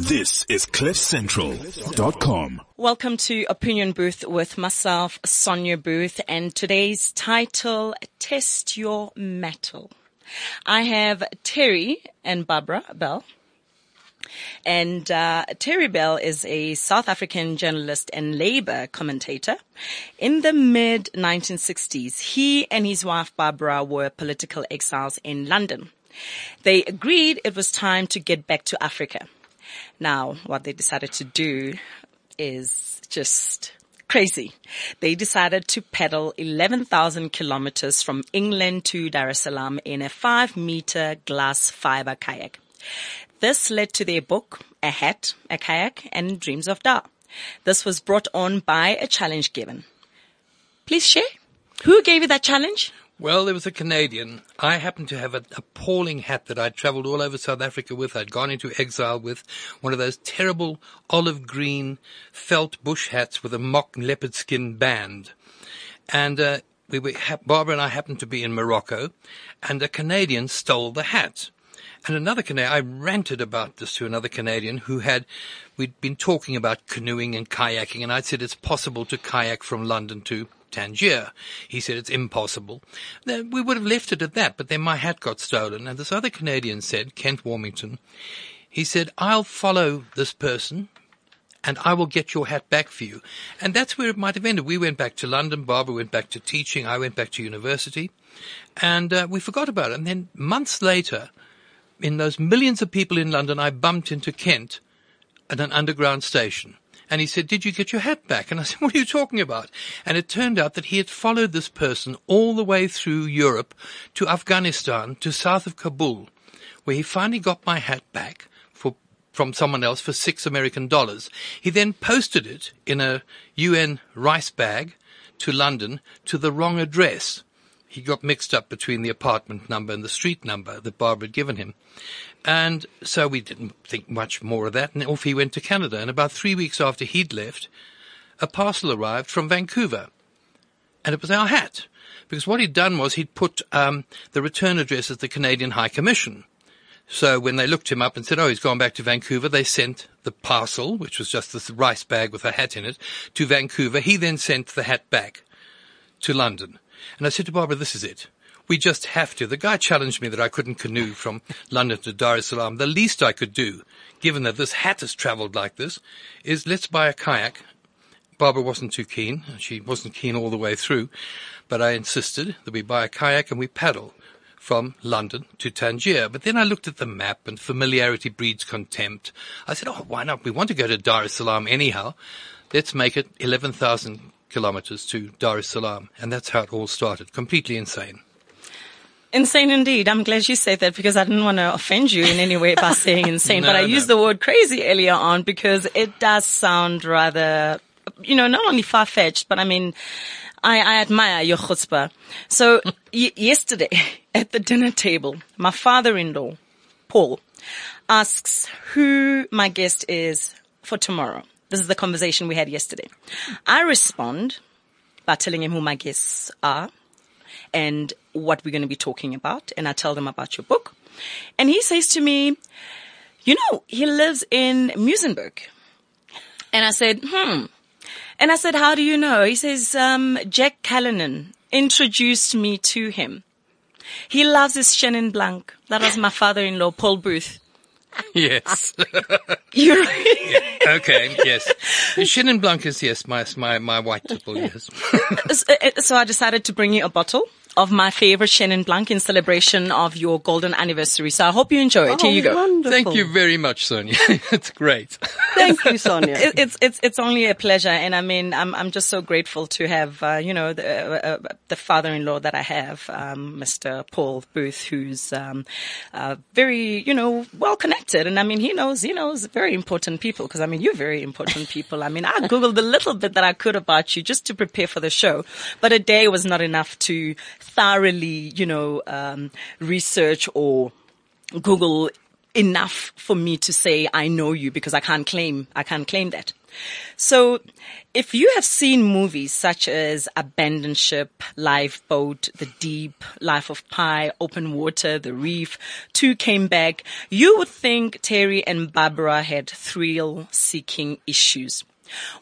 This is CliffCentral.com. Welcome to Opinion Booth with myself, Sonia Booth, and today's title, Test Your Metal. I have Terry and Barbara Bell. And uh, Terry Bell is a South African journalist and labor commentator. In the mid 1960s, he and his wife Barbara were political exiles in London. They agreed it was time to get back to Africa. Now, what they decided to do is just crazy. They decided to pedal 11,000 kilometers from England to Dar es Salaam in a five meter glass fiber kayak. This led to their book, A Hat, A Kayak, and Dreams of Dar. This was brought on by a challenge given. Please share. Who gave you that challenge? Well, there was a Canadian. I happened to have an appalling hat that I'd traveled all over South Africa with. I'd gone into exile with one of those terrible olive green felt bush hats with a mock leopard skin band. And, uh, we were, Barbara and I happened to be in Morocco and a Canadian stole the hat. And another Canadian, I ranted about this to another Canadian who had, we'd been talking about canoeing and kayaking and I'd said it's possible to kayak from London to Tangier. He said it's impossible. Then we would have left it at that, but then my hat got stolen. And this other Canadian said, Kent Warmington, he said, I'll follow this person and I will get your hat back for you. And that's where it might have ended. We went back to London. Barbara went back to teaching. I went back to university and uh, we forgot about it. And then months later, in those millions of people in London, I bumped into Kent at an underground station. And he said, did you get your hat back? And I said, what are you talking about? And it turned out that he had followed this person all the way through Europe to Afghanistan to south of Kabul, where he finally got my hat back for, from someone else for six American dollars. He then posted it in a UN rice bag to London to the wrong address he got mixed up between the apartment number and the street number that Barbara had given him. And so we didn't think much more of that, and off he went to Canada. And about three weeks after he'd left, a parcel arrived from Vancouver. And it was our hat. Because what he'd done was he'd put um, the return address as the Canadian High Commission. So when they looked him up and said, oh, he's gone back to Vancouver, they sent the parcel, which was just this rice bag with a hat in it, to Vancouver. He then sent the hat back to London. And I said to Barbara, this is it. We just have to. The guy challenged me that I couldn't canoe from London to Dar es Salaam. The least I could do, given that this hat has traveled like this, is let's buy a kayak. Barbara wasn't too keen. She wasn't keen all the way through, but I insisted that we buy a kayak and we paddle from London to Tangier. But then I looked at the map and familiarity breeds contempt. I said, oh, why not? We want to go to Dar es Salaam anyhow. Let's make it 11,000 kilometers to Dar es Salaam. And that's how it all started. Completely insane. Insane indeed. I'm glad you said that because I didn't want to offend you in any way by saying insane, no, but I no. used the word crazy earlier on because it does sound rather, you know, not only far fetched, but I mean, I, I admire your chutzpah. So y- yesterday at the dinner table, my father-in-law, Paul, asks who my guest is for tomorrow. This is the conversation we had yesterday. I respond by telling him who my guests are and what we're going to be talking about. And I tell them about your book. And he says to me, you know, he lives in Muizenberg. And I said, hmm. And I said, how do you know? He says, um, Jack Callanan introduced me to him. He loves his Chenin Blanc. That was my father-in-law, Paul Booth. Yes. You're yeah. Okay. Yes. Chenin Blanc is yes, my my my white tipple. Yes. Uh, so I decided to bring you a bottle of my favorite Chenin Blanc in celebration of your golden anniversary. So I hope you enjoy it. Oh, Here you go. Wonderful. Thank you very much, Sonia. it's great. Thank you, Sonia. It, it's it's it's only a pleasure, and I mean I'm I'm just so grateful to have uh, you know the uh, uh, the father-in-law that I have, um, Mr. Paul Booth, who's um, uh, very you know well connected, and I mean he knows he knows very important people because I mean you're very important people. I mean I googled the little bit that I could about you just to prepare for the show, but a day was not enough to thoroughly, you know, um, research or Google enough for me to say I know you because I can't claim, I can't claim that. So if you have seen movies such as Abandoned Ship, Lifeboat, The Deep, Life of Pi, Open Water, The Reef, Two Came Back, you would think Terry and Barbara had thrill seeking issues.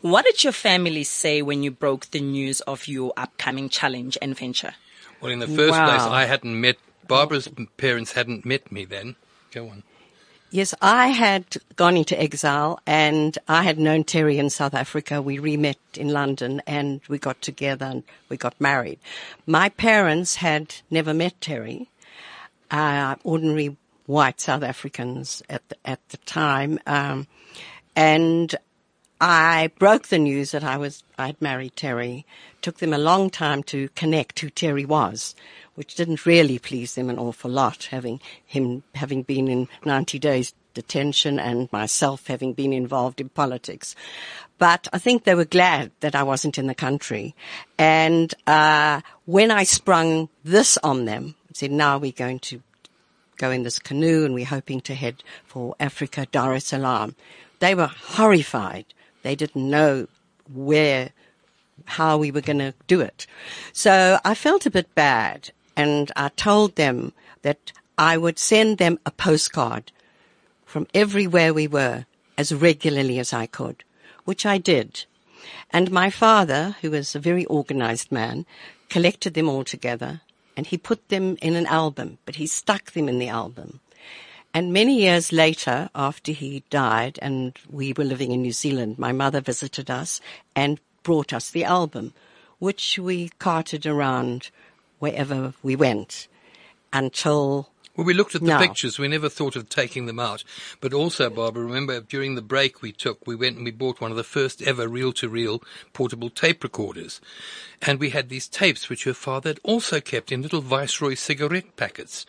What did your family say when you broke the news of your upcoming challenge and venture? Well, in the first Wow. place, I hadn't met, Barbara's parents hadn't met me then. Go on. Yes, I had gone into exile and I had known Terry in South Africa. We re-met in London and we got together and we got married. My parents had never met Terry, uh, ordinary white South Africans at the, at the time. Um, and I broke the news that I was, I'd married Terry. Took them a long time to connect who Terry was, which didn't really please them an awful lot, having him, having been in 90 days detention and myself having been involved in politics. But I think they were glad that I wasn't in the country. And, uh, when I sprung this on them, said, now we're going to go in this canoe and we're hoping to head for Africa, Dar es Salaam. They were horrified. They didn't know where, how we were going to do it. So I felt a bit bad and I told them that I would send them a postcard from everywhere we were as regularly as I could, which I did. And my father, who was a very organized man, collected them all together and he put them in an album, but he stuck them in the album. And many years later, after he died and we were living in New Zealand, my mother visited us and brought us the album, which we carted around wherever we went until Well, we looked at the No. pictures. We never thought of taking them out. But also, Barbara, remember during the break we took, we went and we bought one of the first ever reel-to-reel portable tape recorders. And we had these tapes which your father had also kept in little Viceroy cigarette packets.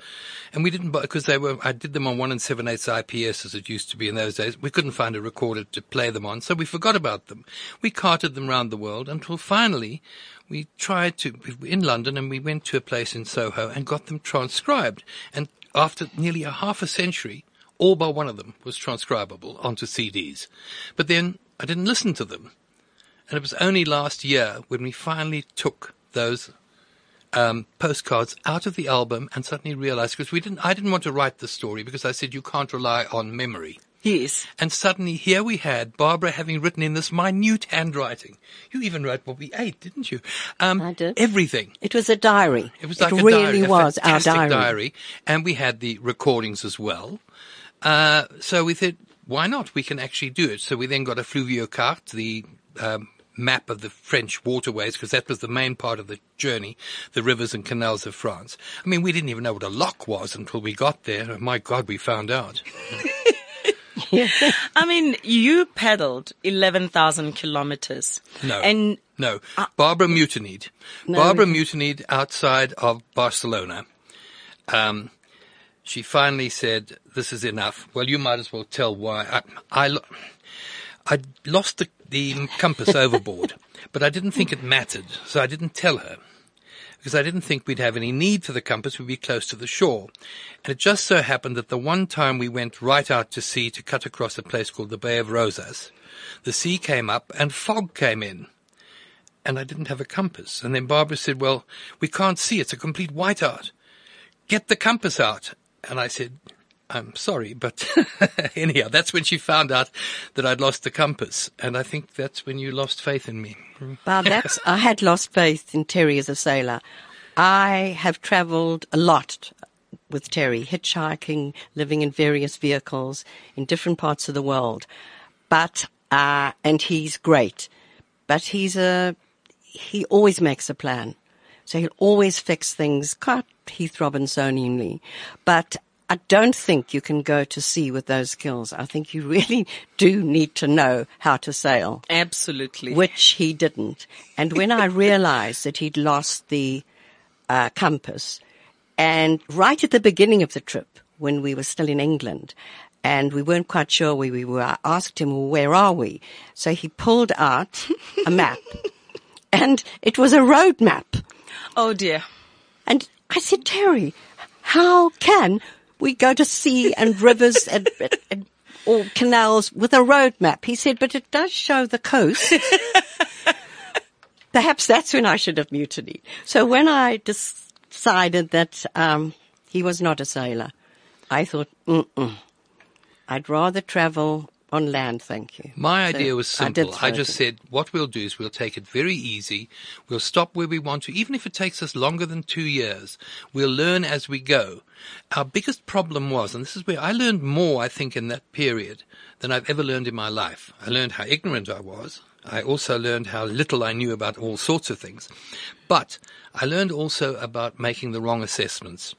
And we didn't buy, because they were, I did them on one and seven eighths IPS as it used to be in those days. We couldn't find a recorder to play them on, so we forgot about them. We carted them round the world until finally we tried to, in London and we went to a place in Soho and got them transcribed. And after nearly a half a century, all but one of them was transcribable onto CDs. But then I didn't listen to them. And it was only last year when we finally took those um, postcards out of the album and suddenly realized because we didn't, I didn't want to write the story because I said you can't rely on memory. Yes. And suddenly here we had Barbara having written in this minute handwriting. You even wrote what we ate, didn't you? Um, I did. Everything. it was a diary. It was like a really diary, a was our fantastic diary. and we had the recordings as well. Uh, so we thought, why not? We can actually do it. So we then got a Fluviacarte, the um, map of the French waterways, because that was the main part of the journey, the rivers and canals of France. I mean, we didn't even know what a lock was until we got there. My God, we found out. I mean, you paddled 11,000 kilometers. No. And No, Barbara mutinied. Barbara mutinied outside of Barcelona. Um, she finally said, "This is enough." Well, you might as well tell why. I, I, lo- I lost the, the compass overboard, but I didn't think it mattered, so I didn't tell her because I didn't think we'd have any need for the compass. We'd be close to the shore. And it just so happened that the one time we went right out to sea to cut across a place called the Bay of Rosas, the sea came up and fog came in. And I didn't have a compass. And then Barbara said, well, we can't see. It's a complete whiteout. Get the compass out. And I said, I'm sorry, but anyhow, that's when she found out that I'd lost the compass. And I think that's when you lost faith in me. Well, that's, I had lost faith in Terry as a sailor. I have traveled a lot with Terry, hitchhiking, living in various vehicles in different parts of the world. But, uh, and he's great. But he's a, he always makes a plan. So he'll always fix things quite Heath Robinsonianly. But I don't think you can go to sea with those skills. I think you really do need to know how to sail absolutely. which he didn't. And when I realized that he'd lost the uh, compass, and right at the beginning of the trip, when we were still in England, and we weren't quite sure where we were, I asked him, well, where are we? So he pulled out a map, and it was a road map. oh dear. And I said, Terry, how can we go to sea and rivers and, and or canals with a road map. He said, but it does show the coast. Perhaps that's when I should have mutinied. So when I decided that um, he was not a sailor, I thought, Mm-mm. I'd rather travel on land, thank you. My So idea was simple. I, throw just said, what we'll do is we'll take it very easy. We'll stop where we want to, even if it takes us longer than two years. We'll learn as we go. Our biggest problem was, and this is where I learned more, I think, in that period than I've ever learned in my life. I learned how ignorant I was. I also learned how little I knew about all sorts of things. But I learned also about making the wrong assessments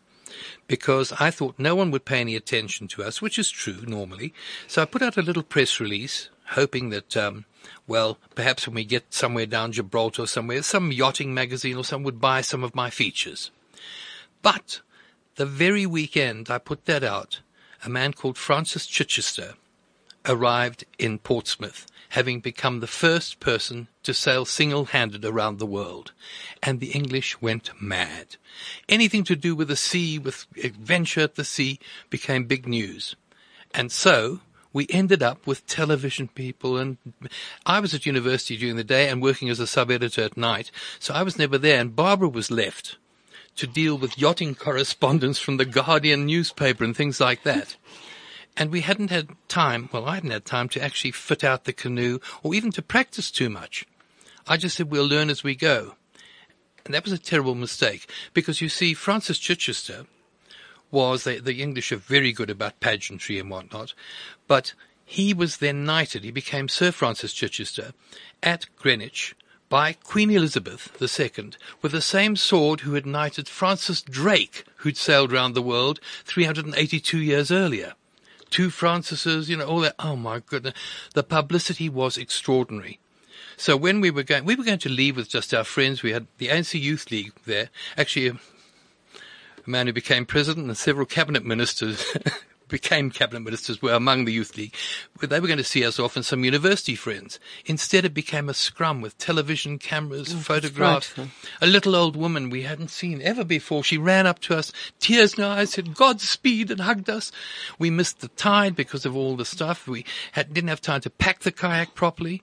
because I thought no one would pay any attention to us, which is true normally. So I put out a little press release, hoping that, um, well, perhaps when we get somewhere down Gibraltar or somewhere, some yachting magazine or some would buy some of my features. But the very weekend I put that out, a man called Francis Chichester arrived in Portsmouth, having become the first person to sail single-handed around the world. And the English went mad. Anything to do with the sea, with adventure at the sea, became big news. And so, we ended up with television people and I was at university during the day and working as a sub-editor at night, so I was never there and Barbara was left to deal with yachting correspondence from the Guardian newspaper and things like that. And we hadn't had time, well, I hadn't had time to actually fit out the canoe or even to practice too much. I just said we'll learn as we go. And that was a terrible mistake because you see, Francis Chichester was, the, the English are very good about pageantry and whatnot, but he was then knighted, he became Sir Francis Chichester at Greenwich by Queen Elizabeth II with the same sword who had knighted Francis Drake, who'd sailed round the world 382 years earlier. Two Francises, you know, all that. Oh my goodness. The publicity was extraordinary. So when we were going, we were going to leave with just our friends. We had the ANC Youth League there. Actually, a man who became president and several cabinet ministers became cabinet ministers were among the Youth League. They were going to see us off and some university friends. Instead, it became a scrum with television cameras, oh, photographs. A little old woman we hadn't seen ever before. She ran up to us, tears in her eyes, said, Godspeed, and hugged us. We missed the tide because of all the stuff. We had, didn't have time to pack the kayak properly.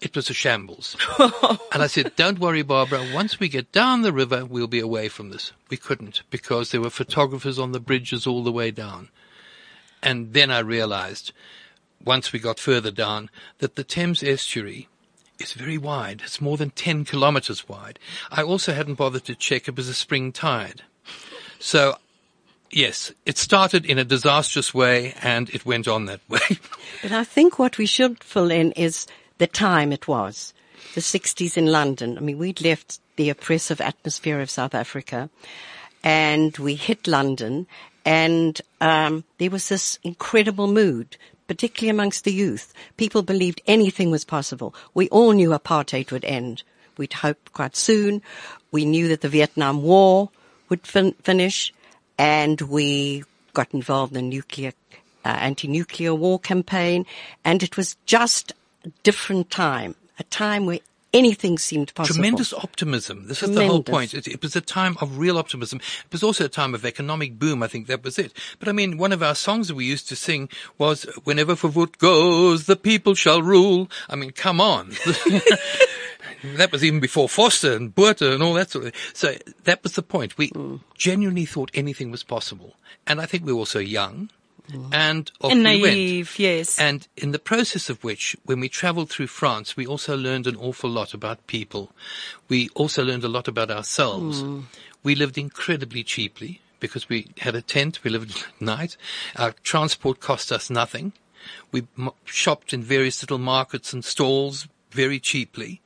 It was a shambles. and I said, don't worry, Barbara. Once we get down the river, we'll be away from this. We couldn't because there were photographers on the bridges all the way down. And then I realized, once we got further down, that the Thames estuary is very wide. It's more than 10 kilometers wide. I also hadn't bothered to check it was a spring tide. So, yes, it started in a disastrous way and it went on that way. But I think what we should fill in is the time it was. The 60s in London. I mean, we'd left the oppressive atmosphere of South Africa and we hit London and um, there was this incredible mood, particularly amongst the youth. People believed anything was possible. We all knew apartheid would end. We'd hoped quite soon. We knew that the Vietnam War would fin- finish and we got involved in the nuclear, uh, anti-nuclear war campaign and it was just a different time, a time where anything seemed possible. Tremendous optimism. This is the whole point. It, it was a time of real optimism. It was also a time of economic boom. I think that was it. But I mean, one of our songs that we used to sing was, whenever Verwoerd goes, the people shall rule. I mean, come on. that was even before Vorster and Botha and all that sort of thing. So that was the point. We mm. genuinely thought anything was possible. And I think we were also young. Mm-hmm. And off And we went. naive, yes. And in the process of which, when we traveled through France, we also learned an awful lot about people. We also learned a lot about ourselves. Mm. We lived incredibly cheaply because we had a tent. We lived at night. Our transport cost us nothing. We m- shopped in various little markets and stalls very cheaply.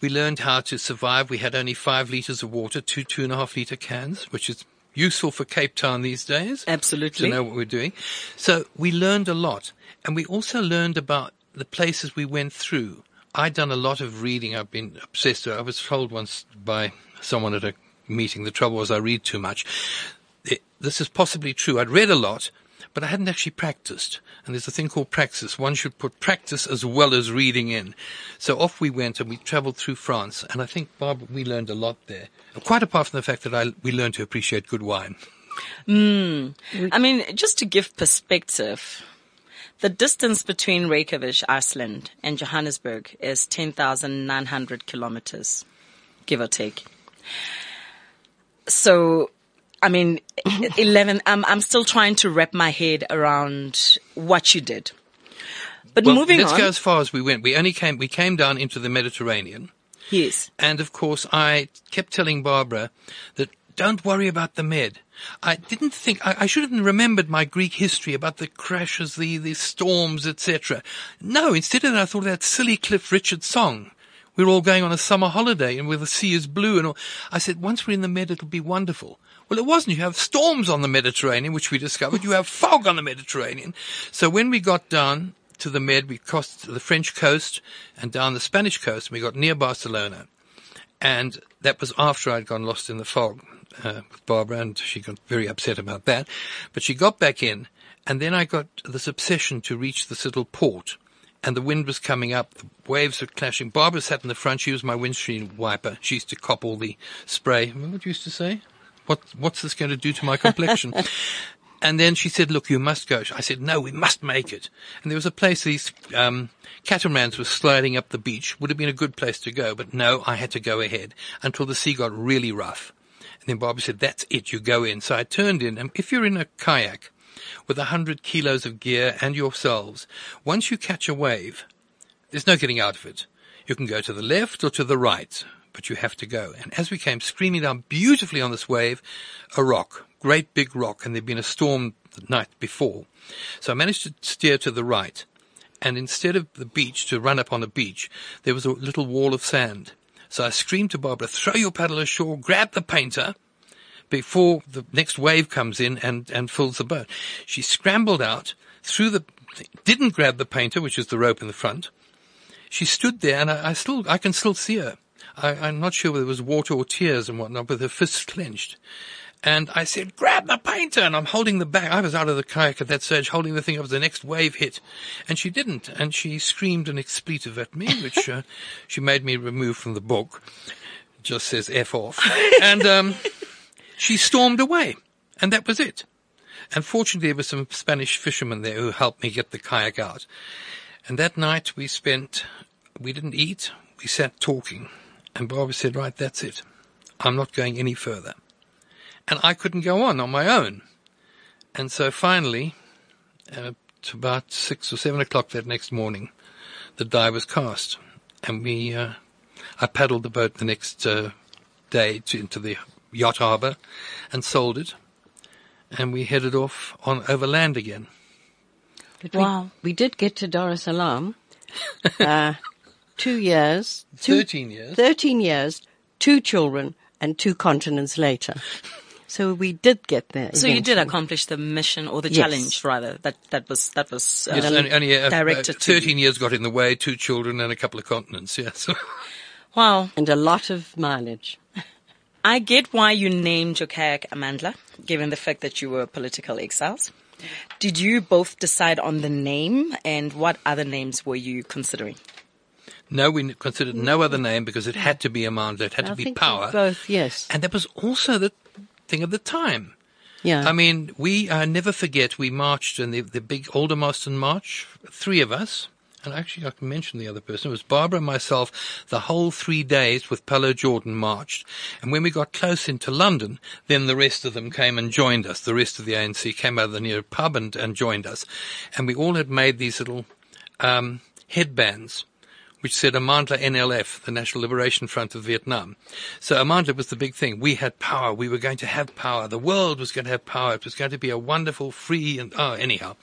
We learned how to survive. We had only five liters of water, two two and a half liter cans, which is useful for Cape Town these days Absolutely. to know what we're doing. So we learned a lot. And we also learned about the places we went through. I'd done a lot of reading. I've been obsessed. With I was told once by someone at a meeting, the trouble was I read too much. It- this is possibly true. I'd read a lot, but I hadn't actually practiced. And there's a thing called practice. One should put practice as well as reading in. So off we went and we traveled through France. And I think, Bob, we learned a lot there. Quite apart from the fact that I, we learned to appreciate good wine. Hmm. I mean, just to give perspective, the distance between Reykjavik, Iceland and Johannesburg is 10,900 kilometers, give or take. So, I mean, 11, I'm, I'm still trying to wrap my head around what you did. But Well, moving let's on. go as far as we went. We only came, we came down into the Mediterranean. yes. And of course, I kept telling Barbara that don't worry about the Med. I didn't think, I, I should have remembered my Greek history about the crashes, the, the storms, etc. No, instead of that, I thought of that silly Cliff Richard song. We're all going on a summer holiday and where the sea is blue and all. I said, once we're in the Med, it'll be wonderful. Well, it wasn't. You have storms on the Mediterranean, which we discovered. You have fog on the Mediterranean. So when we got down to the Med, we crossed the French coast and down the Spanish coast, and we got near Barcelona. And that was after I'd gone lost in the fog uh, with Barbara, and she got very upset about that. But she got back in, and then I got this obsession to reach this little port. And the wind was coming up, the waves were clashing. Barbara sat in the front, she was my windscreen wiper. She used to cop all the spray. Remember what you used to say? What, what's this going to do to my complexion? And then she said, look, you must go. I said, no, we must make it. And there was a place these um, catamarans were sliding up the beach. Would have been a good place to go, but no, I had to go ahead until the sea got really rough. And then Barbara said, that's it, you go in. So I turned in, and if you're in a kayak with a hundred kilos of gear and yourselves, once you catch a wave, there's no getting out of it. You can go to the left or to the right, but you have to go. And as we came screaming down beautifully on this wave, a rock, great big rock, and there'd been a storm the night before. So I managed to steer to the right. And instead of the beach, to run up on a beach, there was a little wall of sand. So I screamed to Barbara, throw your paddle ashore, grab the painter, before the next wave comes in and, and fills the boat. She scrambled out, through the, didn't grab the painter, which is the rope in the front. She stood there and I, I still, I can still see her. I, I'm not sure whether it was water or tears and whatnot, with her fists clenched. And I said, grab the painter. And I'm holding the bag. I was out of the kayak at that stage, holding the thing up as the next wave hit. And she didn't. And she screamed an expletive at me, which uh, she made me remove from the book. It just says F off. And um, she stormed away. And that was it. And fortunately, there were some Spanish fishermen there who helped me get the kayak out. And that night we spent, we didn't eat, we sat talking. And Barbara said, right, that's it. I'm not going any further. And I couldn't go on on my own. And so finally, uh, to about six or seven o'clock that next morning, the die was cast. And we, uh, I paddled the boat the next uh, day to, into the yacht harbour and sold it. And we headed off on overland again. But Wow. We, we did get to Dar es Salaam. uh, two years. Two, 13 years. 13 years, two children, and two continents later. So we did get there. So you did accomplish the mission or the Yes. challenge rather that that was that was uh, Yes, only, only uh, directed to you. 13 years got in the way, two children and a couple of continents, yes. Wow. And a lot of mileage. I get why you named your kayak Amandla, given the fact that you were political exiles. Did you both decide on the name and what other names were you considering? No, we considered no other name because it had to be a Amandla, it had I to be power. Both, yes. And that was also the thing of the time. Yeah. I mean, we uh, never forget we marched in the, the big Aldermaston March, three of us. And actually, I can mention the other person. It was Barbara and myself. The whole three days with Pallo Jordan marched. And when we got close into London, then the rest of them came and joined us. The rest of the ANC came out of the near pub and, and joined us. And we all had made these little um, headbands which said Amandla NLF, the National Liberation Front of Vietnam. So Amandla was the big thing. We had power. We were going to have power. The world was going to have power. It was going to be a wonderful, free, and oh, anyhow,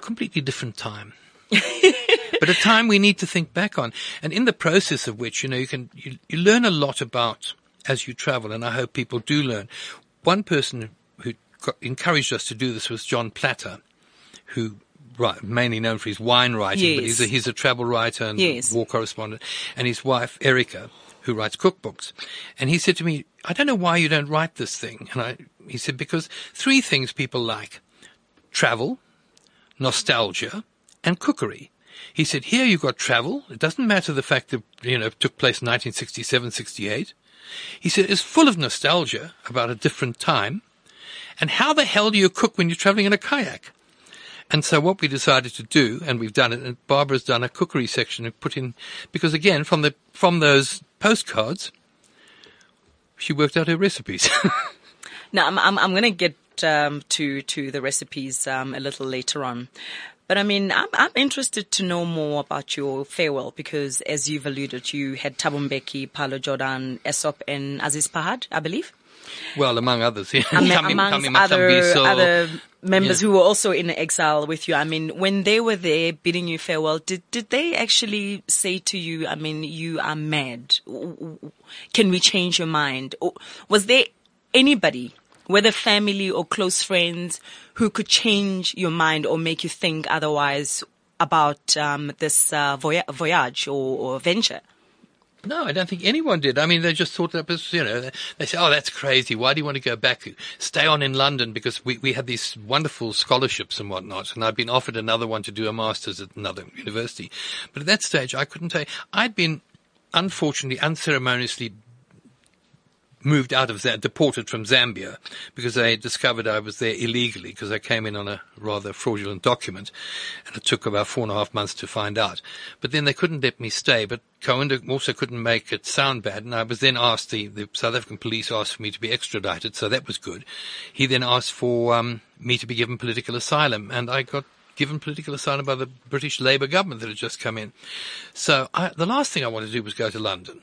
completely different time. but a time we need to think back on, and in the process of which, you know, you can you, you learn a lot about as you travel, and I hope people do learn. One person who got, encouraged us to do this was John Platter, who right, mainly known for his wine writing, but he's a, he's a travel writer and Yes. war correspondent, and his wife Erica, who writes cookbooks. And he said to me, "I don't know why you don't write this thing." And I, he said, "Because three things people like: travel, nostalgia, and cookery." He said, "Here you've got travel. It doesn't matter the fact that you know it took place in 1967, 68." He said, "It's full of nostalgia about a different time." And how the hell do you cook when you're traveling in a kayak? And so what we decided to do, and we've done it, and Barbara's done a cookery section and put in, because again, from the, from those postcards, she worked out her recipes. Now, I'm, I'm, I'm going to get um, to to the recipes um, a little later on. But I mean, I'm, I'm interested to know more about your farewell because, as you've alluded, you had Thabo Mbeki, Pallo Jordan, Essop, and Aziz Pahad, I believe. well, among others, yeah. Kami- amongst other, other members Yeah. who were also in exile with you. I mean, when they were there bidding you farewell, did, did they actually say to you, I mean, you are mad. Can we change your mind? Or was there anybody, whether family or close friends, who could change your mind or make you think otherwise about um, this uh, voy- voyage or, or venture? No, I don't think anyone did. I mean, they just thought that was, you know, they say, oh, that's crazy. Why do you want to go back? Stay on in London because we, we had these wonderful scholarships and whatnot. And I'd been offered another one to do a master's at another university. But at that stage, I couldn't tell you. I'd been unfortunately, unceremoniously moved out of that, deported from Zambia because they discovered I was there illegally because I came in on a rather fraudulent document and it took about four and a half months to find out. But then they couldn't let me stay, but Kaunda also couldn't make it sound bad and I was then asked, the, the South African police asked for me to be extradited, so that was good. He then asked for um, me to be given political asylum and I got given political asylum by the British Labour government that had just come in. So I, the last thing I wanted to do was go to London.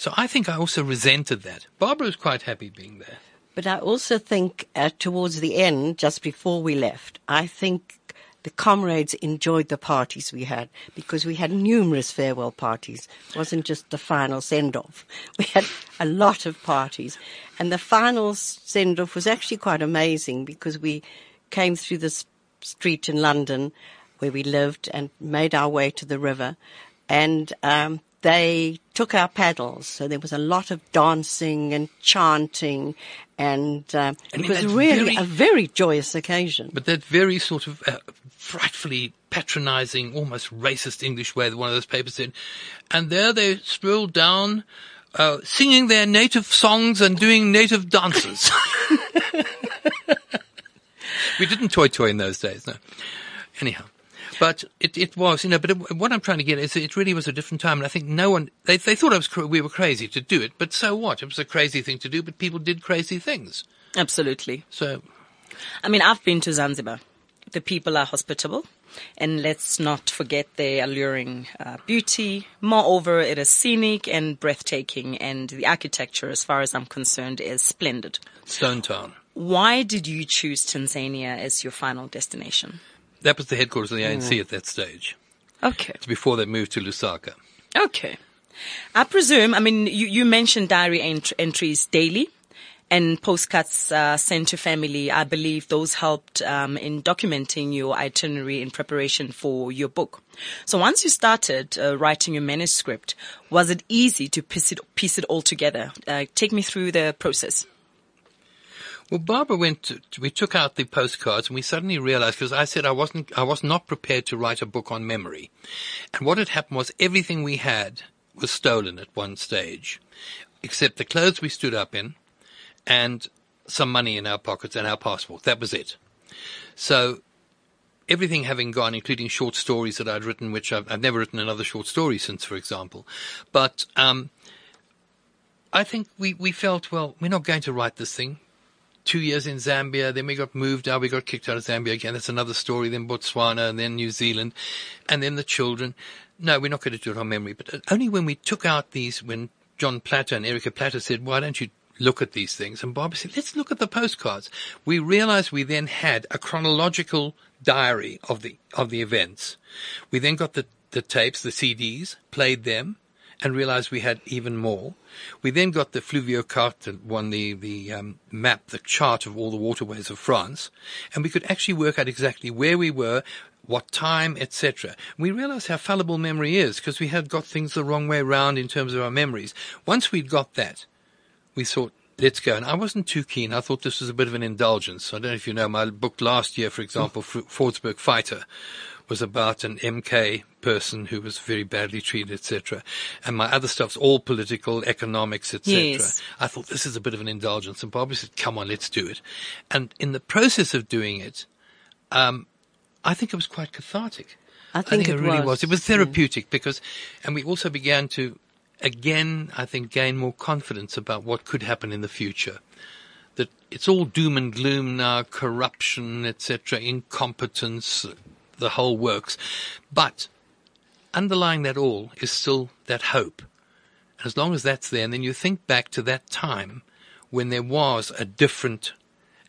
So I think I also resented that. Barbara was quite happy being there. But I also think uh, towards the end, just before we left, I think the comrades enjoyed the parties we had because we had numerous farewell parties. It wasn't just the final send off. We had a lot of parties. And the final send off was actually quite amazing because we came through this street in London where we lived and made our way to the river. And um, they took our paddles, so there was a lot of dancing and chanting, and um, I it mean, was really very- a very joyous occasion. But that very sort of uh, frightfully patronizing, almost racist English way that one of those papers said. And there they strolled down, uh, singing their native songs and doing native dances. we didn't toy toy in those days, no. Anyhow. But it, it was, you know, but it, what I'm trying to get is it really was a different time. And I think no one, they, they thought I was, we were crazy to do it, but so what? It was a crazy thing to do, but people did crazy things. Absolutely. So I mean, I've been to Zanzibar. The people are hospitable. And let's not forget their alluring uh, beauty. Moreover, it is scenic and breathtaking, and the architecture, as far as I'm concerned, is splendid. Stone Town. Why did you choose Tanzania as your final destination? That was the headquarters of the ANC at that stage. Okay. It's before they moved to Lusaka. Okay. I presume, I mean, you, you mentioned diary ent- entries daily and postcards uh, sent to family. I believe those helped um, in documenting your itinerary in preparation for your book. So once you started uh, writing your manuscript, was it easy to piece it, piece it all together? Uh, take me through the process. Well, Barbara went. To, we took out the postcards, and we suddenly realized because I said I wasn't. I was not prepared to write a book on memory, and what had happened was everything we had was stolen at one stage, except the clothes we stood up in, and some money in our pockets and our passport. That was it. So everything having gone, including short stories that I'd written, which I've, I've never written another short story since, for example. But um, I think we, we felt, well, we're not going to write this thing. Two years in Zambia, then we got moved out, we got kicked out of Zambia again. That's another story. Then Botswana, and then New Zealand, and then the children. No, we're not going to do it on memory. But only when we took out these, when John Platter and Erica Platter said, why don't you look at these things? And Barbara said, let's look at the postcards. We realized we then had a chronological diary of the, of the events. We then got the, the tapes, the CDs, played them, and realized we had even more. We then got the Fluviacarte one, the, the um, map, the chart of all the waterways of France, and we could actually work out exactly where we were, what time, etc. We realized how fallible memory is because we had got things the wrong way round in terms of our memories. Once we'd got that, we thought, let's go. And I wasn't too keen. I thought this was a bit of an indulgence. I don't know if you know my book last year, for example, Fordsburg Fighter, was about an MK person who was very badly treated, etc. And my other stuff's all political, economics, etc. Yes. I thought this is a bit of an indulgence, and Barbara said, "Come on, let's do it." And in the process of doing it, um, I think it was quite cathartic. I think it, it really was, was. It was therapeutic because, and we also began to, again, I think, gain more confidence about what could happen in the future. That it's all doom and gloom now, corruption, etc., incompetence, the whole works. But underlying that all is still that hope. And as long as that's there, and then you think back to that time when there was a different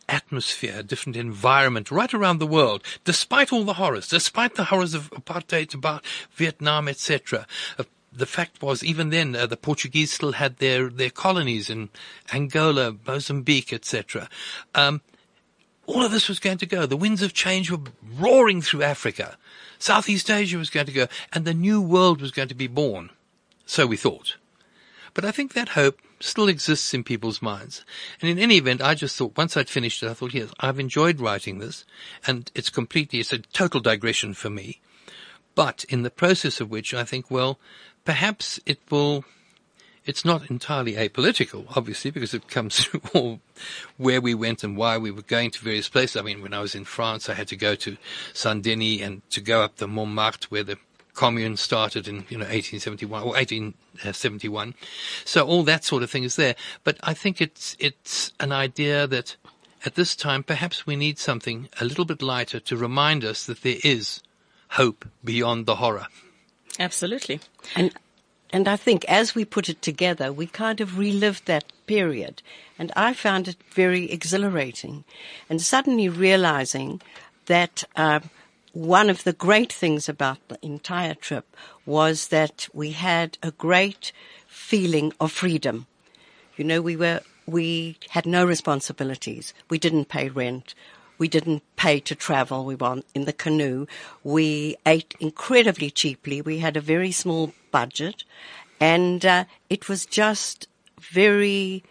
atmosphere, a different environment right around the world, despite all the horrors, despite the horrors of apartheid, about Vietnam, etc. Uh, the fact was, even then, uh, the Portuguese still had their, their colonies in Angola, Mozambique, etc. Um, all of this was going to go. The winds of change were roaring through Africa. Southeast Asia was going to go, and the new world was going to be born. So we thought. But I think that hope still exists in people's minds. And in any event, I just thought once I'd finished it, I thought, yes, I've enjoyed writing this and it's completely, it's a total digression for me. But in the process of which I think, well, perhaps it will, it's not entirely apolitical, obviously, because it comes through all where we went and why we were going to various places. I mean, when I was in France, I had to go to Saint Denis and to go up the Montmartre where the commune started in, you know, 1871 or 1871. So all that sort of thing is there. But I think it's, it's an idea that at this time, perhaps we need something a little bit lighter to remind us that there is hope beyond the horror. Absolutely. And and I think as we put it together, we kind of relived that period. And I found it very exhilarating. And suddenly realizing that uh, one of the great things about the entire trip was that we had a great feeling of freedom. You know, we were, we had no responsibilities. We didn't pay rent. We didn't pay to travel. We were in the canoe. We ate incredibly cheaply. We had a very small budget and uh, it was just very,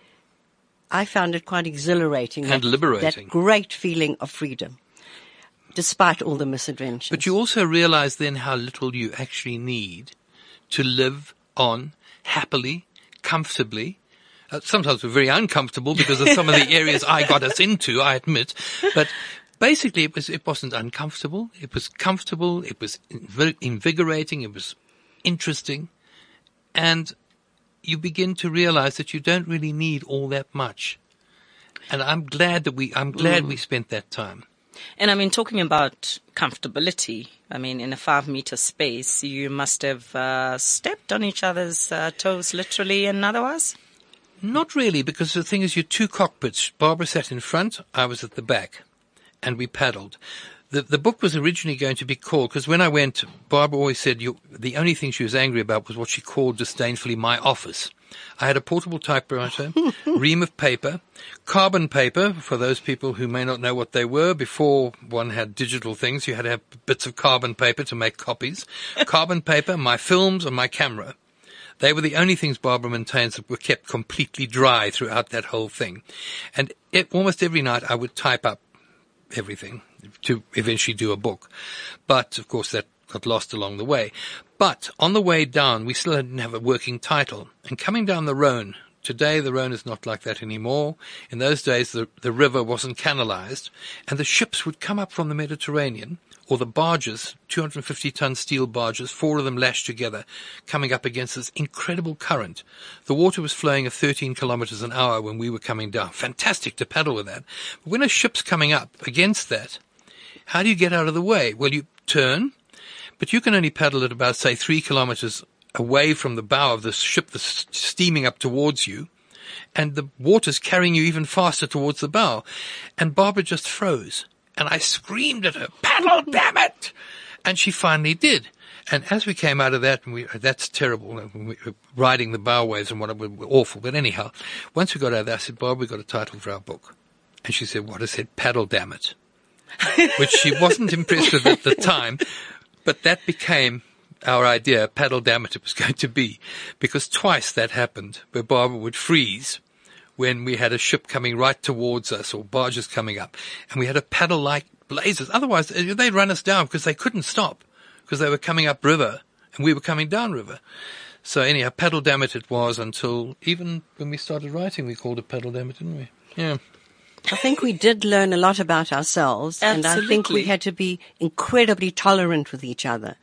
I found it quite exhilarating. And that, liberating. That great feeling of freedom despite all the misadventures. But you also realize then how little you actually need to live on happily, comfortably. Uh, sometimes we're very uncomfortable because of some of the areas I got us into, I admit. But basically it was, it wasn't uncomfortable. It was comfortable. It was inv- invigorating. It was interesting. And you begin to realize that you don't really need all that much. And I'm glad that we, I'm glad we spent that time. And I mean, talking about comfortability, I mean, in a five meter space, you must have uh, stepped on each other's uh, toes, literally and otherwise. Not really, because the thing is, you're two cockpits. Barbara sat in front, I was at the back, and we paddled. The, the book was originally going to be called, because when I went, Barbara always said you, the only thing she was angry about was what she called disdainfully my office. I had a portable typewriter, ream of paper, carbon paper, for those people who may not know what they were, before one had digital things, you had to have bits of carbon paper to make copies, carbon paper, my films, and my camera. They were the only things Barbara maintains that were kept completely dry throughout that whole thing. And it, almost every night I would type up everything to eventually do a book. But of course that got lost along the way. But on the way down, we still didn't have a working title. And coming down the Rhone, today the Rhone is not like that anymore. In those days, the, the river wasn't canalized, and the ships would come up from the Mediterranean, or the barges, 250 ton steel barges, four of them lashed together, coming up against this incredible current. The water was flowing at 13 kilometers an hour when we were coming down. Fantastic to paddle with that. But when a ship's coming up against that, how do you get out of the way? Well, you turn, but you can only paddle at about, say, three kilometers away from the bow of the ship that's steaming up towards you. And the water's carrying you even faster towards the bow. And Barbara just froze. And I screamed at her, paddle, damn it! And she finally did. And as we came out of that, and we, that's terrible, we riding the bow waves and what were awful. But anyhow, once we got out of there, I said, Bob, we got a title for our book. And she said, what? I said, paddle, damn it. Which she wasn't impressed with at the time. But that became our idea, paddle damn it, it was going to be. Because twice that happened, where Barbara would freeze when we had a ship coming right towards us or barges coming up. And we had a paddle like blazes. Otherwise, uh, they'd run us down because they couldn't stop because they were coming up river and we were coming down river. So anyhow, paddle dammit it was until even when we started writing, we called it paddle dammit, didn't we? Yeah. I think we did learn a lot about ourselves, and I think we had to be incredibly tolerant with each other.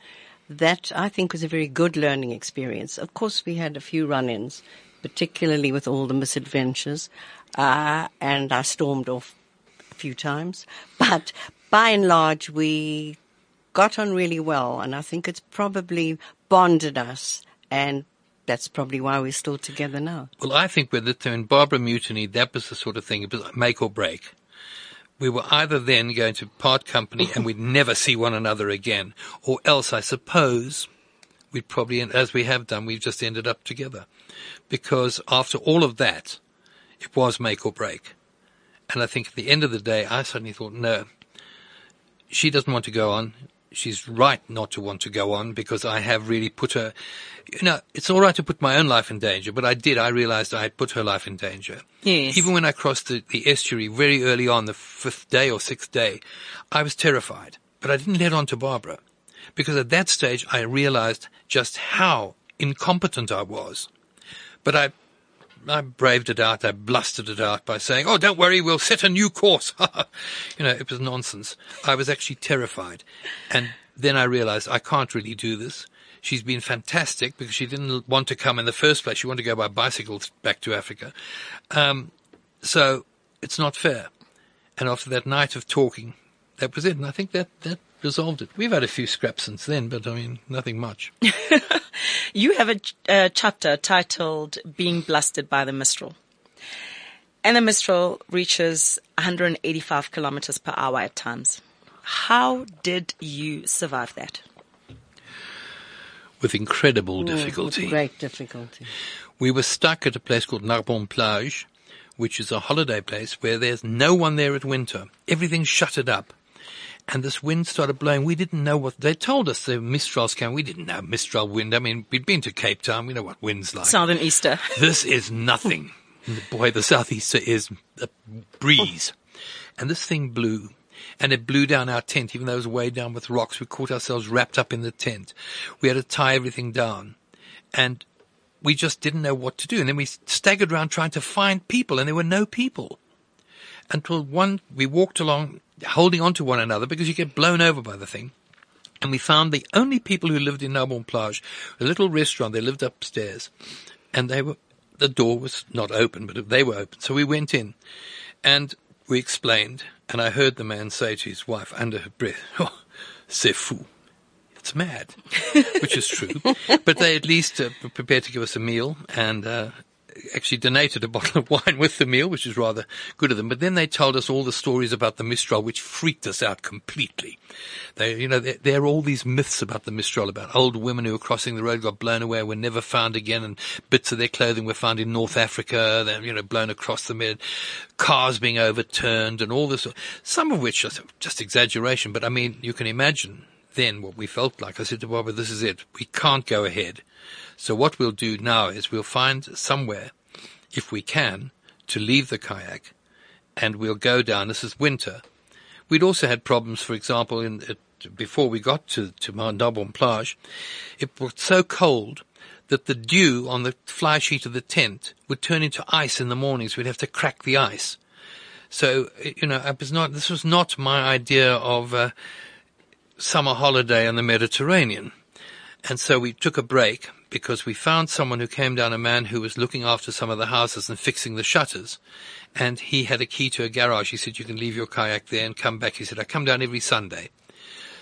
That I think was a very good learning experience. Of course, we had a few run-ins, particularly with all the misadventures, uh, and I stormed off a few times. But by and large, we got on really well, and I think it's probably bonded us, and that's probably why we're still together now. Well, I think with it, when Barbara mutiny, that was the sort of thing, it was make or break. We were either then going to part company and we'd never see one another again, or else, I suppose, we'd probably, as we have done, we've just ended up together. Because after all of that, it was make or break. And I think at the end of the day, I suddenly thought, no, she doesn't want to go on. She's right not to want to go on because I have really put her, you know, it's all right to put my own life in danger, but I did. I realized I had put her life in danger. Yes. Even when I crossed the, the estuary very early on, the fifth day or sixth day, I was terrified, but I didn't let on to Barbara because at that stage I realized just how incompetent I was. But I I braved it out. I blustered it out by saying, "Oh, don't worry, we'll set a new course." you know, it was nonsense. I was actually terrified, and then I realized I can't really do this. She's been fantastic because she didn't want to come in the first place. She wanted to go by bicycle back to Africa. Um, so it's not fair. And after that night of talking, that was it. And I think that that resolved it. We've had a few scraps since then, but I mean, nothing much. You have a, ch- a chapter titled Being Blasted by the Mistral. And the Mistral reaches 185 kilometers per hour at times. How did you survive that? With incredible With difficulty. Mm, great difficulty. We were stuck at a place called Narbonne Plage, which is a holiday place where there's no one there at winter. Everything's shuttered up. And this wind started blowing. We didn't know what, they told us the Mistrals came. We didn't know Mistral wind. I mean, we'd been to Cape Town. We know what wind's like. Southern Easter. this is nothing. Boy, the southeaster is a breeze. And this thing blew. And it blew down our tent, even though it was way down with rocks. We caught ourselves wrapped up in the tent. We had to tie everything down. And we just didn't know what to do. And then we staggered around trying to find people, and there were no people. Until one, we walked along holding on to one another because you get blown over by the thing. And we found the only people who lived in Narbonne Plage, a little restaurant, they lived upstairs. And they were, the door was not open, but they were open. So we went in and we explained. And I heard the man say to his wife under her breath, oh, c'est fou. It's mad, which is true. but they at least uh, prepared to give us a meal and uh, actually donated a bottle of wine with the meal, which is rather good of them. But then they told us all the stories about the Mistral, which freaked us out completely. They, you know, there, there are all these myths about the Mistral, about old women who were crossing the road, got blown away, were never found again, and bits of their clothing were found in North Africa, you know, blown across the mid, cars being overturned, and all this, some of which are just exaggeration, but I mean, you can imagine then what we felt like. I said to Barbara, this is it. We can't go ahead. So what we'll do now is we'll find somewhere, if we can, to leave the kayak and we'll go down. This is winter. We'd also had problems, for example, in, it, before we got to, to Narbonne Plage. It was so cold that the dew on the fly sheet of the tent would turn into ice in the mornings. We'd have to crack the ice. So, you know, was not, this was not my idea of a summer holiday on the Mediterranean. And so we took a break because we found someone who came down, a man who was looking after some of the houses and fixing the shutters. And he had a key to a garage. He said, you can leave your kayak there and come back. He said, I come down every Sunday.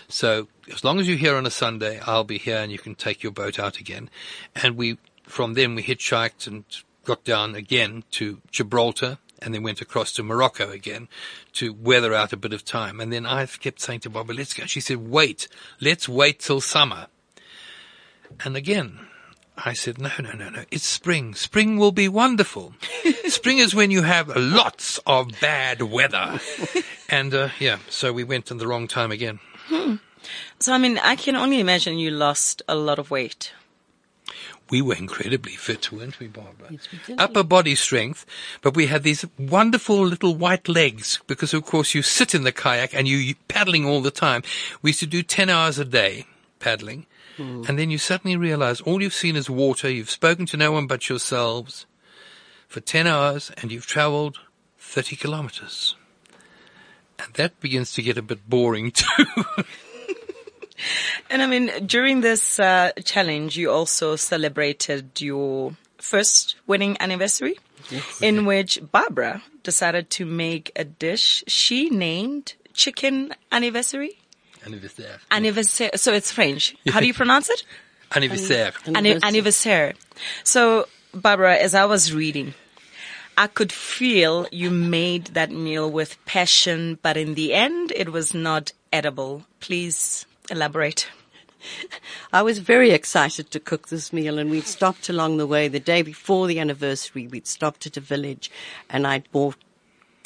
So as long as you're here on a Sunday, I'll be here and you can take your boat out again. And we, from then we hitchhiked and got down again to Gibraltar and then went across to Morocco again to weather out a bit of time. And then I kept saying to Barbara, let's go. She said, wait, let's wait till summer. And again, I said, no, no, no, no. It's spring. Spring will be wonderful. spring is when you have lots of bad weather. and, uh, yeah, so we went in the wrong time again. So, I mean, I can only imagine you lost a lot of weight. we were incredibly fit, weren't we, Barbara? Yes, we did. Upper body strength, but we had these wonderful little white legs because, of course, you sit in the kayak and you, you paddling all the time. We used to do 10 hours a day paddling. And then you suddenly realize all you've seen is water. You've spoken to no one but yourselves for 10 hours and you've traveled 30 kilometers. And that begins to get a bit boring too. And I mean, during this uh, challenge, you also celebrated your first wedding anniversary, in which Barbara decided to make a dish she named chicken anniversary. Anniversaire. Anniversaire. So it's French. How do you pronounce it? Anniversaire. Anni- anniversaire. So, Barbara, as I was reading, I could feel you made that meal with passion, but in the end, it was not edible. Please elaborate. I was very excited to cook this meal and we'd stopped along the way. The day before the anniversary, we'd stopped at a village and I'd bought,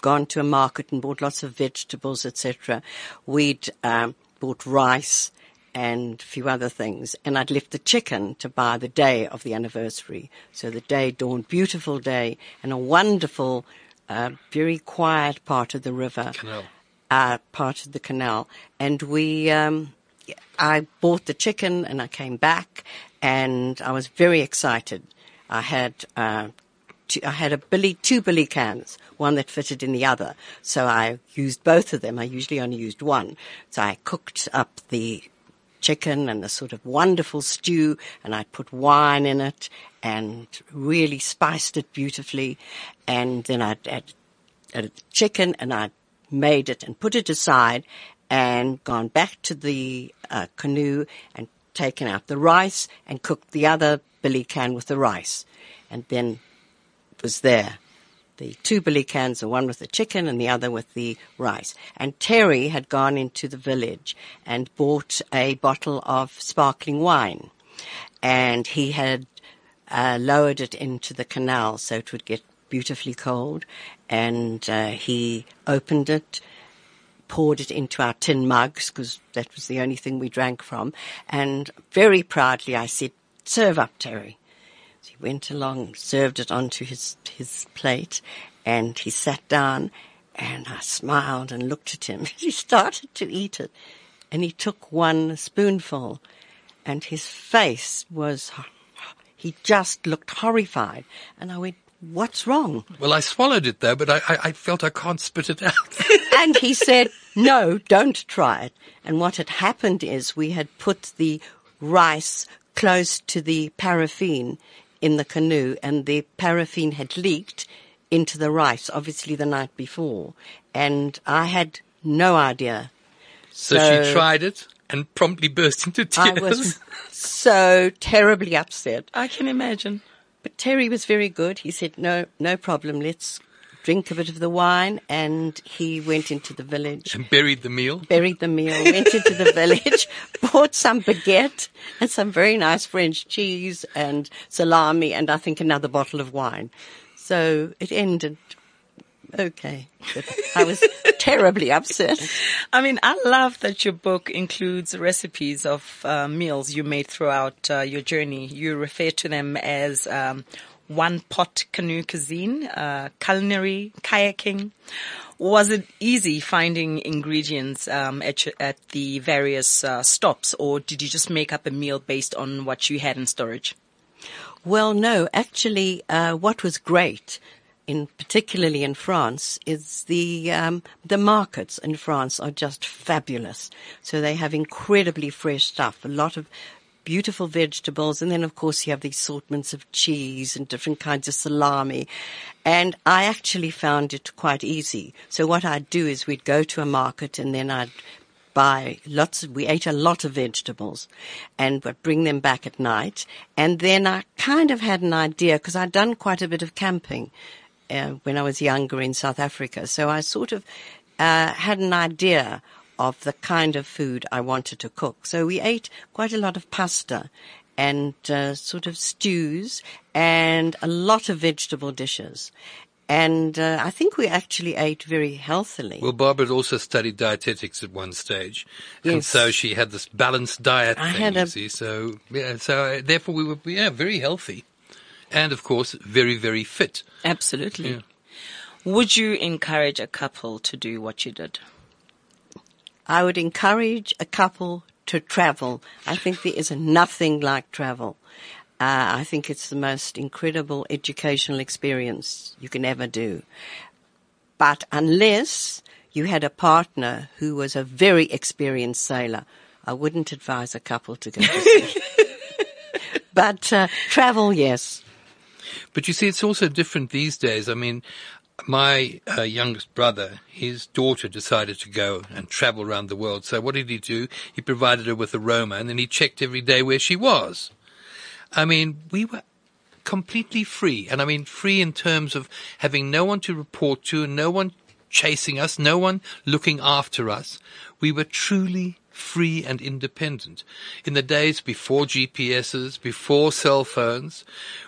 gone to a market and bought lots of vegetables, etc. We'd, um, bought rice and a few other things and I'd left the chicken to buy the day of the anniversary. So the day dawned, beautiful day and a wonderful, uh, very quiet part of the river Canal. uh, part of the canal, and we. Um, I bought the chicken, and I came back, and I was very excited. I had. Uh, two, I had a billy, two billy cans, one that fitted in the other. So I used both of them. I usually only used one. So I cooked up the chicken and the sort of wonderful stew and I put wine in it and really spiced it beautifully. And then I'd add added the chicken and I made it and put it aside and gone back to the uh, canoe and taken out the rice and cooked the other billy can with the rice. And then was there. The two billy cans, the one with the chicken and the other with the rice. And Terry had gone into the village and bought a bottle of sparkling wine. And he had uh, lowered it into the canal so it would get beautifully cold. And uh, he opened it, poured it into our tin mugs because that was the only thing we drank from. And very proudly I said, serve up, Terry. Went along, served it onto his, his plate and he sat down and I smiled and looked at him. He started to eat it and he took one spoonful and his face was, he just looked horrified. And I went, what's wrong? Well, I swallowed it though, but I, I, I felt I can't spit it out. and he said, no, don't try it. And what had happened is we had put the rice close to the paraffin in the canoe and the paraffin had leaked into the rice, obviously the night before. And I had no idea. so, So- she tried it and promptly burst into tears. I was so terribly upset. I can imagine. But Terry was very good. He said, no, no problem. Let's drink a bit of the wine. And he went into the village. and buried the meal. buried the meal, went into the village, bought some baguette and some very nice French cheese and salami and I think another bottle of wine. So it ended okay. But I was terribly upset. I mean, I love that your book includes recipes of uh, meals you made throughout uh, your journey. You refer to them as um, one pot canoe cuisine, uh, culinary kayaking. Was it easy finding ingredients um, at, at the various uh, stops, or did you just make up a meal based on what you had in storage? Well, no, actually, uh, what was great, in particularly in France, is the um, the markets in France are just fabulous. So they have incredibly fresh stuff, a lot of beautiful vegetables, and then of course you have the assortments of cheese and different kinds of salami. And I actually found it quite easy. So what I'd do is we'd go to a market and then I'd buy lots of, we ate a lot of vegetables and would bring them back at night. And then I kind of had an idea because I'd done quite a bit of camping uh, when I was younger in South Africa. So I sort of uh, had an idea of the kind of food I wanted to cook. So we ate quite a lot of pasta and uh, sort of stews and a lot of vegetable dishes. And uh, I think we actually ate very healthily. Well, Barbara had also studied dietetics at one stage, and so she had this balanced diet. I thing, had you a- see. So yeah, so uh, therefore we were yeah very healthy, and of course very very fit. Absolutely. Yeah. Would you encourage a couple to do what you did? I would encourage a couple to travel. I think there is nothing like travel. Uh, I think it's the most incredible educational experience you can ever do. But unless you had a partner who was a very experienced sailor, I wouldn't advise a couple to go to sea. but uh, travel, yes. But you see, it's also different these days. I mean, my uh, youngest brother, his daughter decided to go and travel around the world. So what did he do? He provided her with a Roma and then he checked every day where she was. I mean, we were completely free. And I mean, free in terms of having no one to report to, no one chasing us, no one looking after us. We were truly free and independent. In the days before GPSs, before cell phones,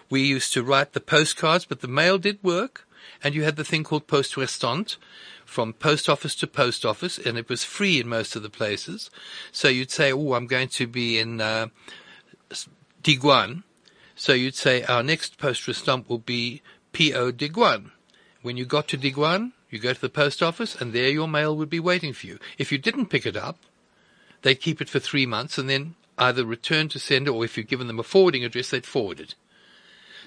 we used to write the postcards, but the mail did work. And you had the thing called poste restante from post office to post office, and it was free in most of the places. So you'd say, oh, I'm going to be in, uh, Diguan. So you'd say our next poste restante will be P.O. Diguan. When you got to Diguan, you go to the post office and there your mail would be waiting for you. If you didn't pick it up, they'd keep it for three months and then either return to sender or if you'd given them a forwarding address, they'd forward it.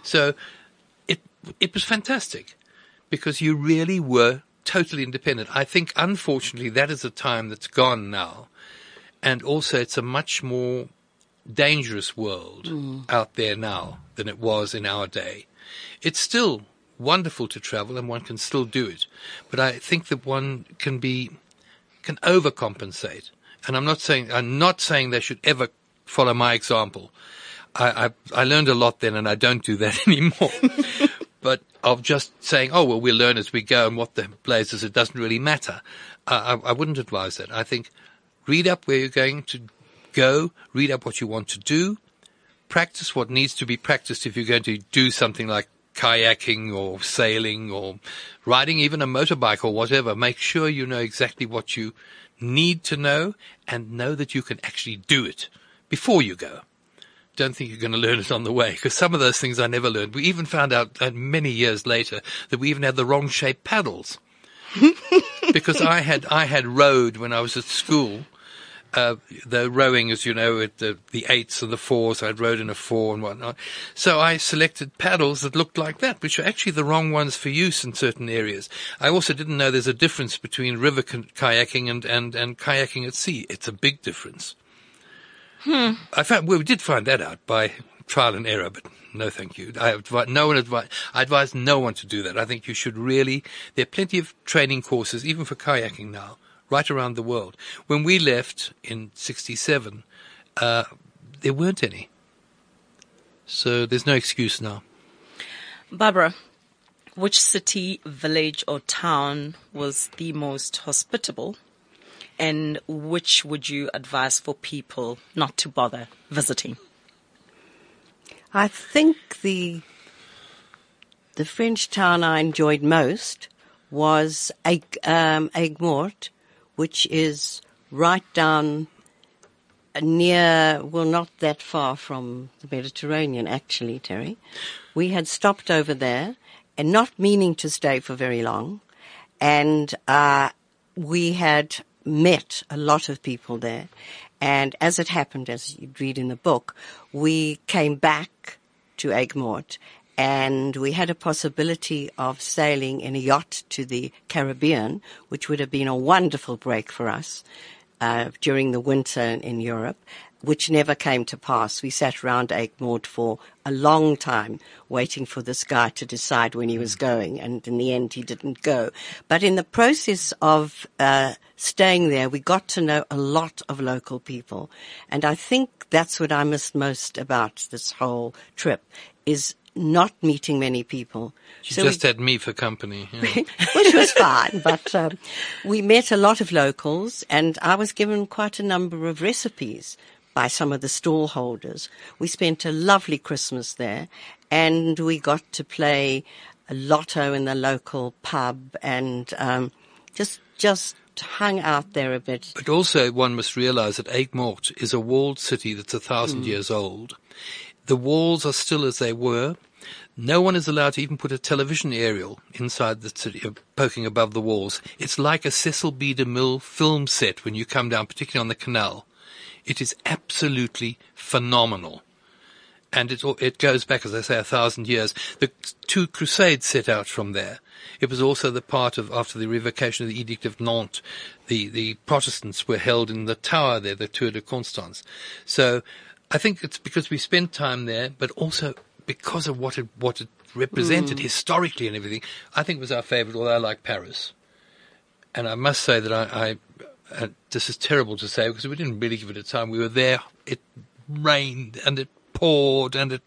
So it, it was fantastic because you really were totally independent. I think unfortunately that is a time that's gone now. And also it's a much more dangerous world mm. out there now than it was in our day. It's still wonderful to travel and one can still do it. But I think that one can be, can overcompensate. And I'm not saying, I'm not saying they should ever follow my example. I, I, I learned a lot then and I don't do that anymore. But of just saying, oh, well, we'll learn as we go and what the blazes, it doesn't really matter. Uh, I, I wouldn't advise that. I think read up where you're going to go, read up what you want to do, practice what needs to be practiced if you're going to do something like kayaking or sailing or riding even a motorbike or whatever. Make sure you know exactly what you need to know and know that you can actually do it before you go. Don't think you're going to learn it on the way because some of those things I never learned. We even found out uh, many years later that we even had the wrong shaped paddles because I had I had rowed when I was at school. Uh, the rowing, as you know, at the, the eights and the fours, I'd rowed in a four and whatnot. So I selected paddles that looked like that, which are actually the wrong ones for use in certain areas. I also didn't know there's a difference between river kayaking and, and, and kayaking at sea. It's a big difference. I found, well, we did find that out by trial and error, but no thank you. I advise, no one advise, I advise no one to do that. I think you should really, there are plenty of training courses, even for kayaking now, right around the world. When we left in 67, uh, there weren't any. So there's no excuse now. Barbara, which city, village, or town was the most hospitable? And which would you advise for people not to bother visiting? I think the the French town I enjoyed most was Aig, um, Aigues-Mortes, which is right down near, well, not that far from the Mediterranean, actually, Terry. We had stopped over there and not meaning to stay for very long. And uh, we had met a lot of people there. And as it happened, as you read in the book, we came back to Aigues-Mortes and we had a possibility of sailing in a yacht to the Caribbean, which would have been a wonderful break for us uh, during the winter in Europe, which never came to pass. We sat round Aigues-Mortes for a long time waiting for this guy to decide when he was going, and in the end he didn't go. But in the process of uh, staying there, we got to know a lot of local people, and I think that's what I missed most about this whole trip is not meeting many people. She So we- just had me for company. yeah. which was fine. But um, we met a lot of locals, and I was given quite a number of recipes by some of the stallholders. We spent a lovely Christmas there, and we got to play a lotto in the local pub and um, just just hung out there a bit. But also, one must realize that Aigues is a walled city that's a thousand Hmm. years old. The walls are still as they were. No one is allowed to even put a television aerial inside the city, uh, poking above the walls. It's like a Cecil B. DeMille film set when you come down, particularly on the canal. It is absolutely phenomenal. And it, it goes back, as I say, a thousand years. The two crusades set out from there. It was also the part of, after the revocation of the Edict of Nantes, the, the Protestants were held in the tower there, the Tour de Constance. So I think it's because we spent time there, but also because of what it, what it represented mm. historically and everything. I think it was our favorite, although I like Paris. And I must say that I, I uh, this is terrible to say because we didn't really give it a time. We were there. It rained and it poured and it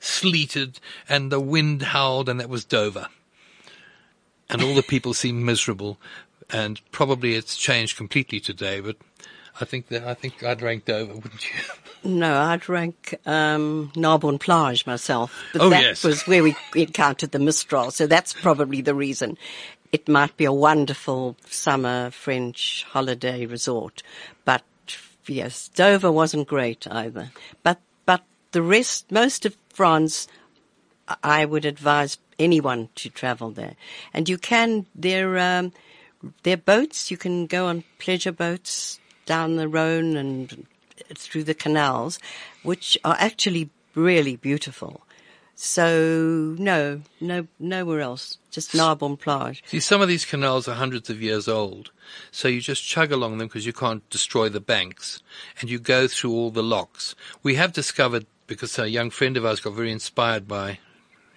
sleeted and the wind howled and that was Dover. And all the people seemed miserable and probably it's changed completely today, but I think that, I think I'd rank Dover, wouldn't you? No, I'd rank um, Narbonne Plage myself. But Oh, that yes. was where we encountered the Mistral, so that's probably the reason. It might be a wonderful summer French holiday resort, but yes, Dover wasn't great either. But but the rest, most of France, I would advise anyone to travel there, and you can there. Um, there are boats. You can go on pleasure boats down the Rhone and through the canals, which are actually really beautiful. So no, no, nowhere else. Just Narbonne Plage. See, some of these canals are hundreds of years old, so you just chug along them because you can't destroy the banks, and you go through all the locks. We have discovered, because a young friend of ours got very inspired by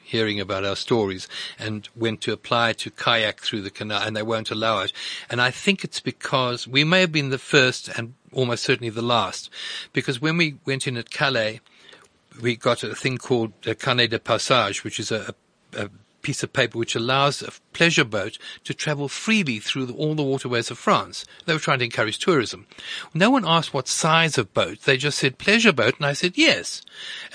hearing about our stories and went to apply to kayak through the canal and they won't allow it. And I think it's because we may have been the first and almost certainly the last, because when we went in at Calais, we got a thing called a carnet de passage, which is a, a piece of paper which allows a pleasure boat to travel freely through the, all the waterways of France. They were trying to encourage tourism. No one asked what size of boat. They just said pleasure boat, and I said yes.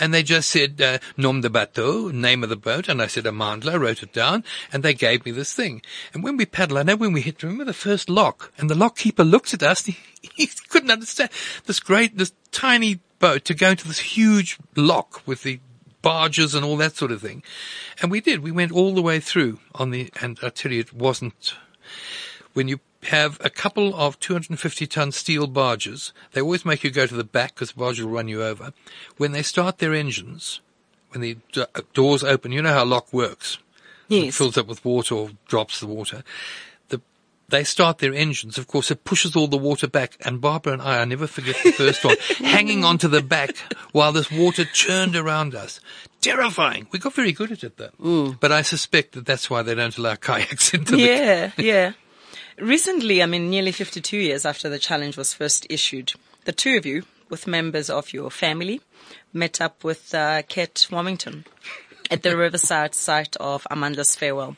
And they just said uh, nom de bateau, name of the boat, and I said Amandla, wrote it down, and they gave me this thing. And when we paddled, I know when we hit, remember the first lock, and the lock keeper looked at us, he, he couldn't understand this great, this tiny boat to go into this huge lock with the barges and all that sort of thing. And we did. We went all the way through on the, and I tell you, it wasn't, when you have a couple of 250 ton steel barges, they always make you go to the back because the barge will run you over. When they start their engines, when the d- uh, doors open, you know how a lock works. It Yes. fills up with water or drops the water. The, they start their engines. Of course, it pushes all the water back. And Barbara and I, I never forget the first one, hanging onto the back while this water churned around us. Terrifying. We got very good at it though. But I suspect that that's why they don't allow kayaks into the Yeah, yeah. Recently, I mean, nearly 52 years after the challenge was first issued, the two of you, with members of your family, met up with uh, Kent Warmington at the riverside site of Amandla's farewell.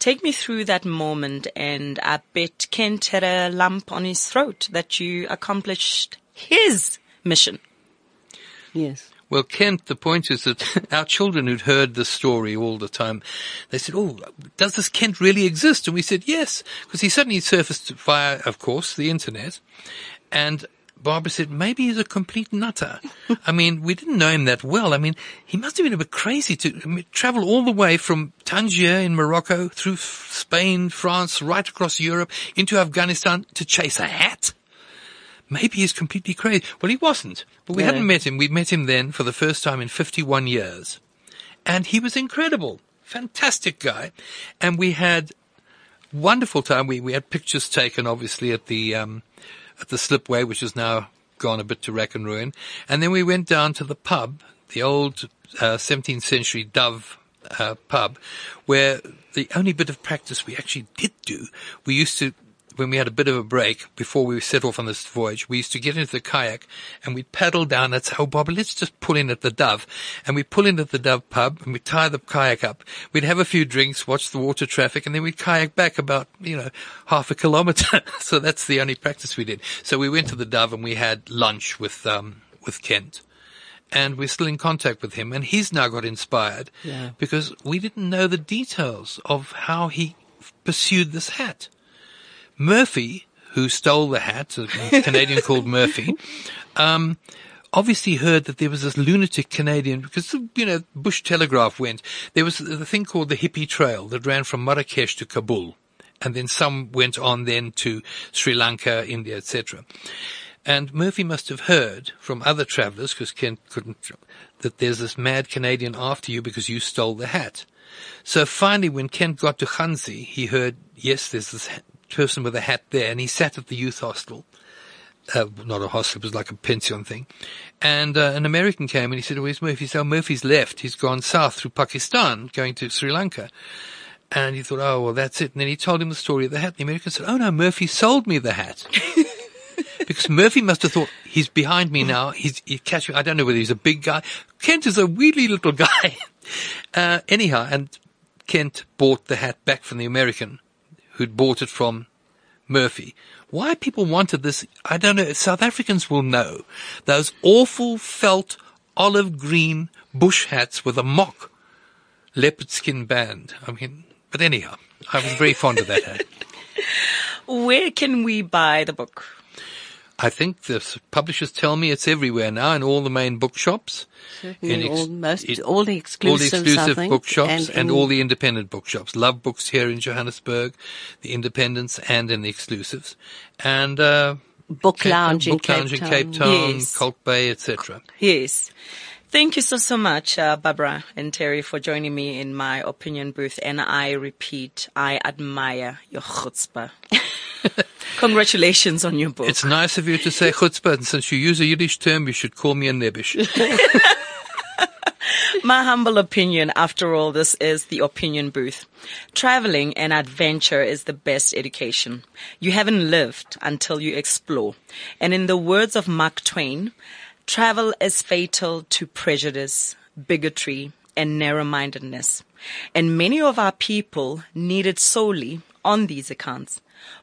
Take me through that moment, and I bet Kent had a lump on his throat that you accomplished his mission. Yes. Well, Kent, the point is that our children who'd heard the story all the time, they said, oh, does this Kent really exist? And we said, yes, because he suddenly surfaced via, of course, the internet. And Barbara said, maybe he's a complete nutter. I mean, we didn't know him that well. I mean, he must have been a bit crazy to I mean, travel all the way from Tangier in Morocco through Spain, France, right across Europe into Afghanistan to chase a hat maybe he's completely crazy. Well, he wasn't. But we Yeah. hadn't met him. We met him then for the first time in 51 years. And he was incredible. Fantastic guy. And we had wonderful time. We, we had pictures taken, obviously, at the, um, at the slipway, which is now gone a bit to rack and ruin. And then we went down to the pub, the old, uh, 17th century Dove, uh, pub, where the only bit of practice we actually did do, we used to, when we had a bit of a break before we set off on this voyage, we used to get into the kayak and we'd paddle down and say, oh, Bobby, let's just pull in at the Dove. And we pull in at the Dove pub and we tie the kayak up. We'd have a few drinks, watch the water traffic, and then we'd kayak back about, you know, half a kilometer. so that's the only practice we did. So we went to the Dove and we had lunch with, um, with Kent. and we're still in contact with him. And he's now got inspired Yeah. because we didn't know the details of how he pursued this hat. Murphy, who stole the hat, a Canadian called Murphy, um, obviously heard that there was this lunatic Canadian because, you know, Bush Telegraph went. There was the thing called the hippie trail that ran from Marrakesh to Kabul. And then some went on then to Sri Lanka, India, etc. And Murphy must have heard from other travelers, because Kent couldn't, that there's this mad Canadian after you because you stole the hat. So finally, when Kent got to Khanzi, he heard, yes, there's this person with a hat there, and he sat at the youth hostel. Uh, not a hostel, it was like a pension thing. And uh, an American came and he said, where's Murphy? He said, oh, Murphy's left. He's gone south through Pakistan, going to Sri Lanka. And he thought, oh, well, that's it. And then he told him the story of the hat. The American said, oh, no, Murphy sold me the hat. because Murphy must have thought, he's behind me now. He's, he catch me. I don't know whether he's a big guy. Kent is a wheelie little guy. Uh, anyhow, and Kent bought the hat back from the American who'd bought it from Murphy. Why people wanted this, I don't know. South Africans will know. Those awful felt olive green bush hats with a mock leopard skin band. I mean, but anyhow, I was very fond of that hat. Where can we buy the book? I think the publishers tell me it's everywhere now in all the main bookshops. In all, most, it- all the all the exclusive think, bookshops and, in- all the independent bookshops. Love Books here in Johannesburg, the independents and in the exclusives. And, uh, book Cape lounge in Book Cape Lounge in Town. Cape Town, Yes. Colt Bay, etc. Yes. Thank you so, so much, uh, Barbara and Terry, for joining me in my opinion booth. And I repeat, I admire your chutzpah. Congratulations on your book. It's nice of you to say chutzpah, and since you use a Yiddish term, you should call me a nebbish. My humble opinion, after all, this is the opinion booth. Traveling and adventure is the best education. You haven't lived until you explore. And in the words of Mark Twain, travel is fatal to prejudice, bigotry, and narrow-mindedness. And many of our people need it solely on these accounts.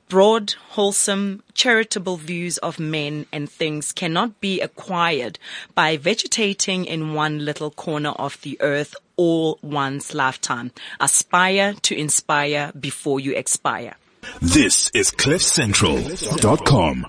Broad, wholesome, charitable views of men and things cannot be acquired by vegetating in one little corner of the earth all one's lifetime. Aspire to inspire before you expire. This is CliffCentral.com.